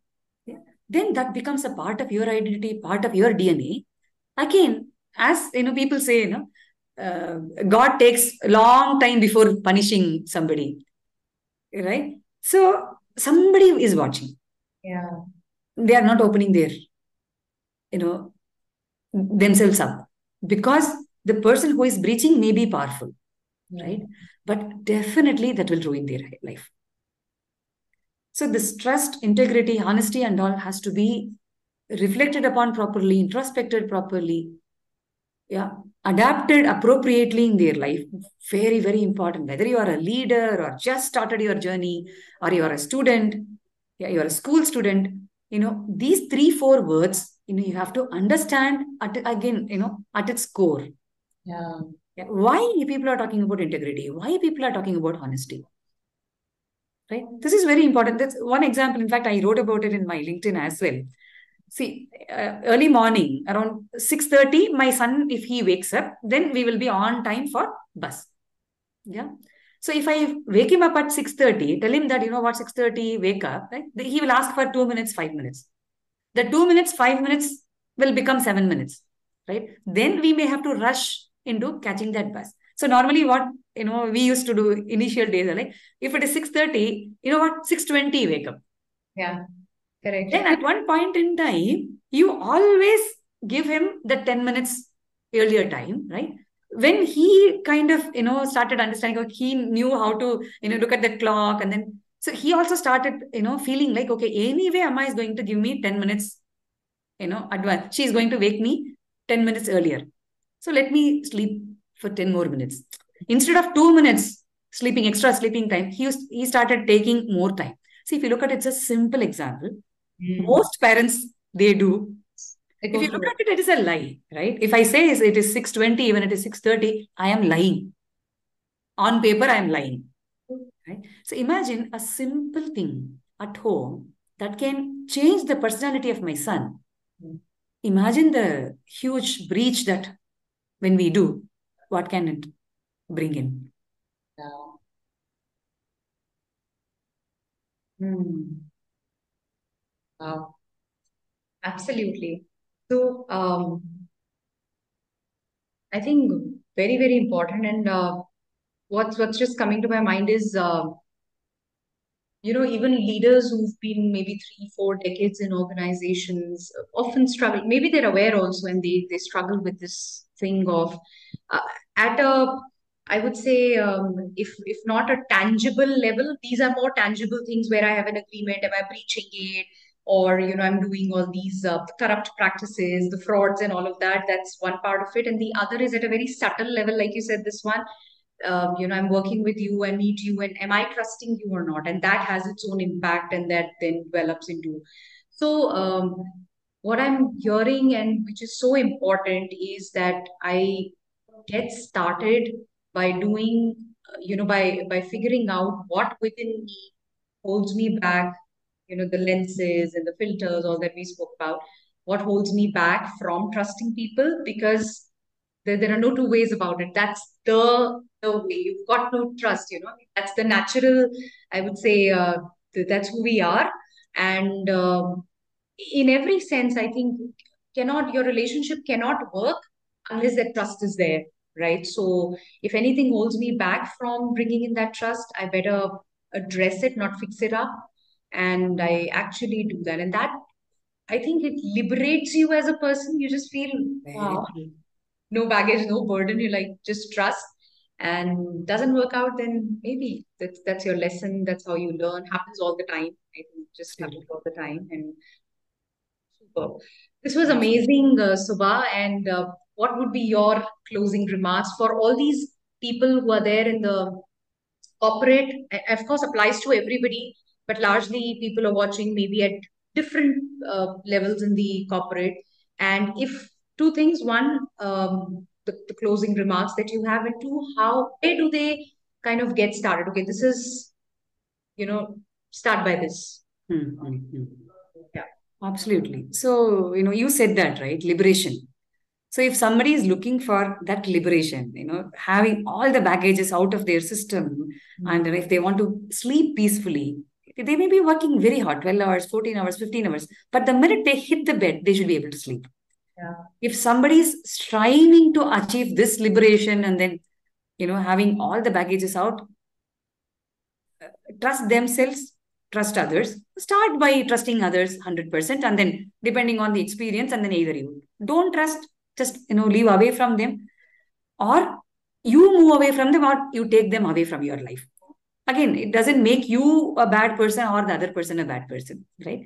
Then that becomes a part of your identity, part of your DNA. Again, as you know, people say, you know, uh, God takes a long time before punishing somebody, right? So somebody is watching. Yeah. They are not opening their, you know, themselves up because the person who is breaching may be powerful, right? But definitely that will ruin their life. So this trust, integrity, honesty, and all has to be reflected upon properly, introspected properly, yeah, adapted appropriately in their life. Very, very important. Whether you are a leader or just started your journey, or you are a student, yeah, you are a school student. You know these three, four words. You know you have to understand at again. You know at its core. Yeah. Yeah. Why people are talking about integrity? Why people are talking about honesty? Right. This is very important. That's one example. In fact, I wrote about it in my LinkedIn as well. See, uh, early morning around 6.30, my son, if he wakes up, then we will be on time for bus. Yeah. So if I wake him up at 6.30, tell him that, you know what, 6.30, wake up, right? He will ask for two minutes, five minutes. The two minutes, five minutes will become seven minutes, right? Then we may have to rush into catching that bus. So normally what, you know, we used to do initial days, like if it is 6.30, you know what, 6.20 wake up. Yeah. Correct. Then at one point in time, you always give him the 10 minutes earlier time, right? When he kind of, you know, started understanding, he knew how to, you know, look at the clock and then, so he also started, you know, feeling like, okay, anyway, Amma is going to give me 10 minutes, you know, advance. She's going to wake me 10 minutes earlier. So let me sleep for 10 more minutes. Instead of two minutes sleeping, extra sleeping time, he, used, he started taking more time. See, if you look at it, it's a simple example. Mm. Most parents, they do. If you look at it, it is a lie, right? If I say it is 6.20, even it is 6.30, I am lying. On paper, I am lying. Right? So imagine a simple thing at home that can change the personality of my son. Mm. Imagine the huge breach that when we do, what can it bring in? Yeah. Hmm. Wow. Absolutely. So, um, I think very, very important. And uh, what's what's just coming to my mind is, uh, you know, even leaders who've been maybe three, four decades in organizations often struggle. Maybe they're aware also, and they they struggle with this thing of uh, at a I would say, um, if if not a tangible level, these are more tangible things where I have an agreement. Am I breaching it? or you know i'm doing all these uh, corrupt practices the frauds and all of that that's one part of it and the other is at a very subtle level like you said this one um, you know i'm working with you i meet you and am i trusting you or not? And that has its own impact and that then develops into so um, what i'm hearing and which is so important is that i get started by doing you know by by figuring out what within me holds me back you know the lenses and the filters all that we spoke about what holds me back from trusting people because there, there are no two ways about it. That's the way. You've got no trust you know. That's the natural i would say uh, that's who we are. And um, in every sense i think cannot your relationship cannot work unless that trust is there right? So if anything holds me back from bringing in that trust i better address it not fix it up. And i actually do that. And that i think it liberates you as a person. You just feel wow no baggage no burden. You like just trust and doesn't work out then maybe that's that's your lesson. That's how you learn. Happens all the time. I think just happens all the time. And super. This was amazing uh, suba. And uh, what would be your closing remarks for all these people who are there in the corporate? Of course applies to everybody but largely people are watching maybe at different uh, levels in the corporate. And if two things, one, um, the, the, closing remarks that you have, and two, how where do they kind of get started? Okay, this is, you know, start by this. Mm-hmm. Yeah, absolutely. So you know, you said that right, liberation. So if somebody is looking for that liberation, you know, having all the baggages out of their system, mm-hmm. and if they want to sleep peacefully, they may be working very hard 12 hours 14 hours 15 hours but the minute they hit the bed they should be able to sleep yeah. if somebody is striving to achieve this liberation and then you know having all the baggages out uh, trust themselves trust others start by trusting others 100% and then depending on the experience and then either you. Don't trust just you know leave away from them or you move away from them or you take them away from your life. Again it doesn't make you a bad person or the other person a bad person right?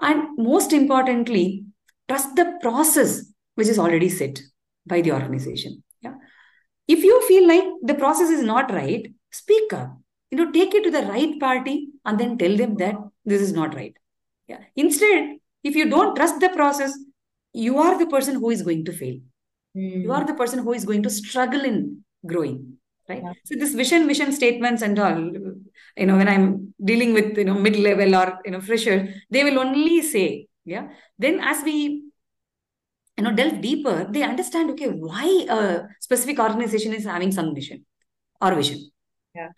And most importantly trust the process which is already set by the organization. Yeah. If you feel like the process is not right speak up. You know take it to the right party and then tell them that this is not right. Yeah. Instead if you don't trust the process you are the person who is going to fail. Mm. you are the person who is going to struggle in growing right? Yeah. so this vision mission statements and all you know when i'm dealing with you know mid level or you know fresher they will only say yeah. Then as we you know delve deeper they understand okay why a specific organization is having some mission or vision. Yeah.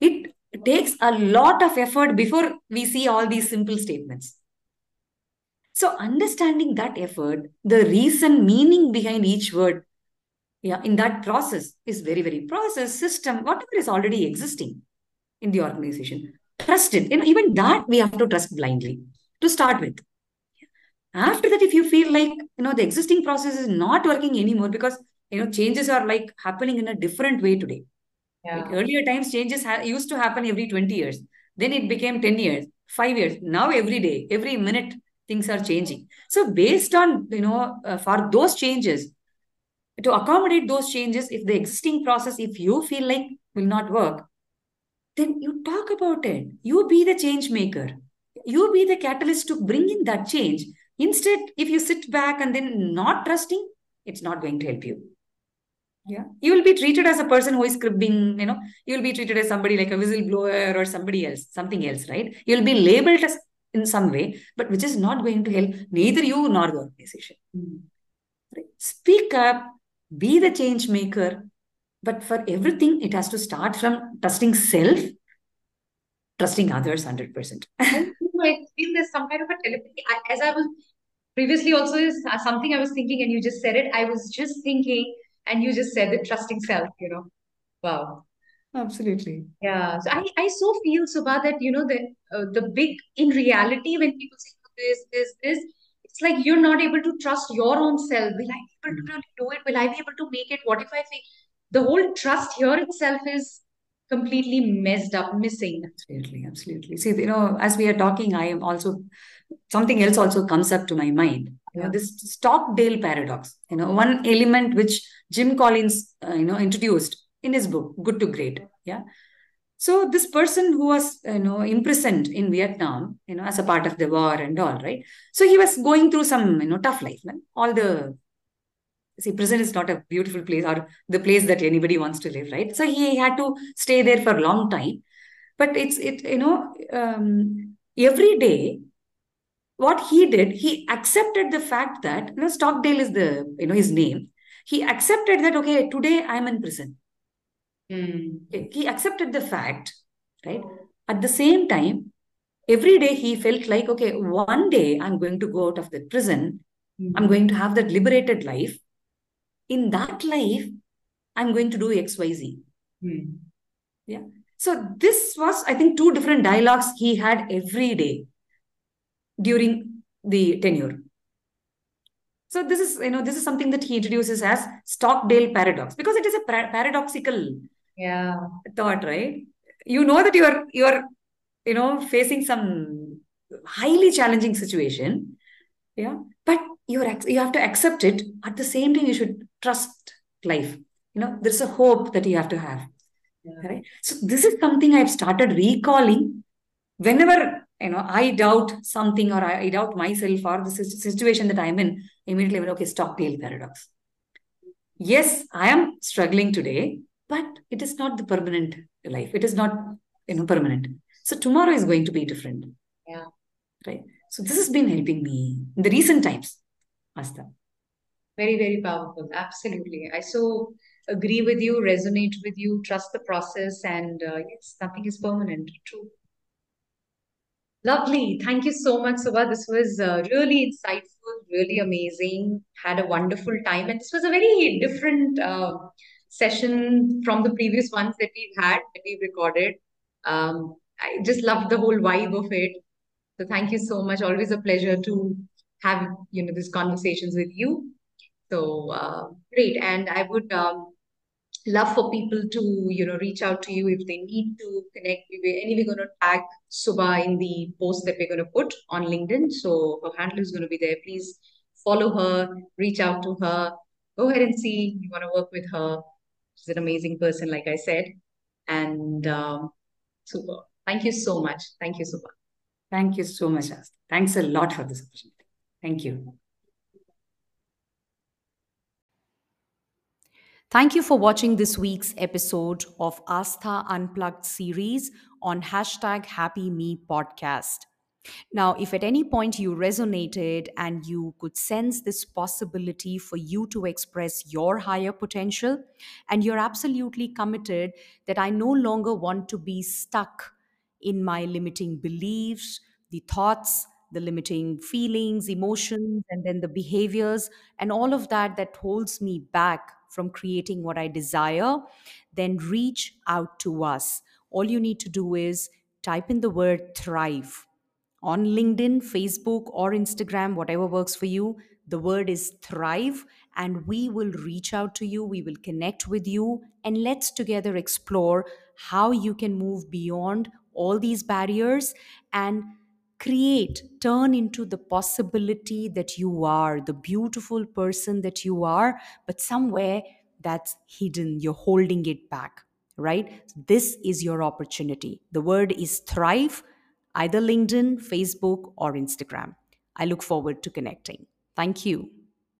It takes a lot of effort before we see all these simple statements. So understanding that effort the reason meaning behind each word yeah in that process is very very process system whatever is already existing in the organization. Trust it and even that we have to trust blindly to start with after that if you feel like you know the existing process is not working anymore because you know changes are like happening in a different way today. Yeah. like earlier times changes ha- used to happen every 20 years. Then it became 10 years 5 years. Now every day every minute things are changing. So based on you know uh, for those changes to accommodate those changes if the existing process if you feel like will not work then you talk about it. You be the change maker. You be the catalyst to bring in that change instead if you sit back and then not trusting it's not going to help you yeah you will be treated as a person who is cribbing you know you will be treated as somebody like a whistleblower or somebody else something else right you'll be labeled as in some way but which is not going to help neither you nor the organization mm-hmm. right? speak up be the change maker. But for everything, it has to start from trusting self, trusting others 100%. I feel there's some kind of a telepathy. I, as I was previously also is uh, something I was thinking, and you just said it. I was just thinking, and you just said it, trusting self, you know. Wow. Absolutely. Yeah. So I, I so feel, Suba, that, you know, the, uh, the big, in reality, when people say this, this, this, it's like you're not able to trust your own self. Will I be able to really do it? Will I be able to make it? What if I fail? The whole trust here itself is completely messed up, missing. Absolutely, absolutely. See, you know, as we are talking, I am also something else also comes up to my mind. You know, this Stockdale paradox. You know, one element which Jim Collins, uh, you know, introduced in his book, Good to Great. Yeah. So this person who was, you know, imprisoned in Vietnam, you know, as a part of the war and all, right? So he was going through some, you know, tough life. Man. All the see, prison is not a beautiful place or the place that anybody wants to live, right? So he had to stay there for a long time. But it's it, you know, um, every day, what he did, he accepted the fact that you know, Stockdale is the you know his name. He accepted that okay, today I'm in prison Mm. He accepted the fact, right? At the same time, every day he felt like, okay, one day I'm going to go out of the prison. Mm. I'm going to have that liberated life. In that life, I'm going to do XYZ. Mm. Yeah. So this was, I think, two different dialogues he had every day during the tenure. So this is, you know, this is something that he introduces as Stockdale paradox because it is a par- paradoxical yeah thought right you know that you're you're you know facing some highly challenging situation yeah but you're you have to accept it at the same time you should trust life. You know there's a hope that you have to have. Yeah. right? So this is something i've started recalling. Whenever you know i doubt something or i, I doubt myself or the situation that i'm in immediately I'm like, okay stockdale paradox. Yes i am struggling today but it is not the permanent life. It is not you know permanent. So tomorrow is going to be different. Yeah. Right? So this has been helping me in the recent times Aastha Very, very powerful. Absolutely. I so agree with you, resonate with you, trust the process, and uh, yes, nothing is permanent. True. Lovely. Thank you so much, Suba. This was uh, really insightful, really amazing. Had a wonderful time. And this was a very different uh, session from the previous ones that we've had, that we've recorded. Um, I just loved the whole vibe of it. So thank you so much. Always a pleasure to have, you know, these conversations with you. So uh, great. And I would um, love for people to you know reach out to you if they need to connect We're anyway going to tag Suba in the post that we're going to put on LinkedIn. So her handle is going to be there. Please follow her reach out to her. Go ahead and see. You want to work with her. She's an amazing person like I said. And um, super thank you so much. Thank you Suba. Thank you so much Aastha. thanks a lot for this opportunity thank you Thank you for watching this week's episode of Aastha Unplugged series on hashtag Happy Me Podcast. Now, if at any point you resonated and you could sense this possibility for you to express your higher potential, and you're absolutely committed that I no longer want to be stuck in my limiting beliefs, the thoughts, the limiting feelings, emotions, and then the behaviors, and all of that that holds me back from creating what I desire, then reach out to us. All you need to do is type in the word thrive on LinkedIn, Facebook, or Instagram, whatever works for you. The word is thrive, and we will reach out to you. We will connect with you, and let's together explore how you can move beyond all these barriers and create, turn into the possibility that you are, the beautiful person that you are, but somewhere that's hidden. You're holding it back, right? This is your opportunity. The word is thrive, either LinkedIn, Facebook, or Instagram. I look forward to connecting. Thank you.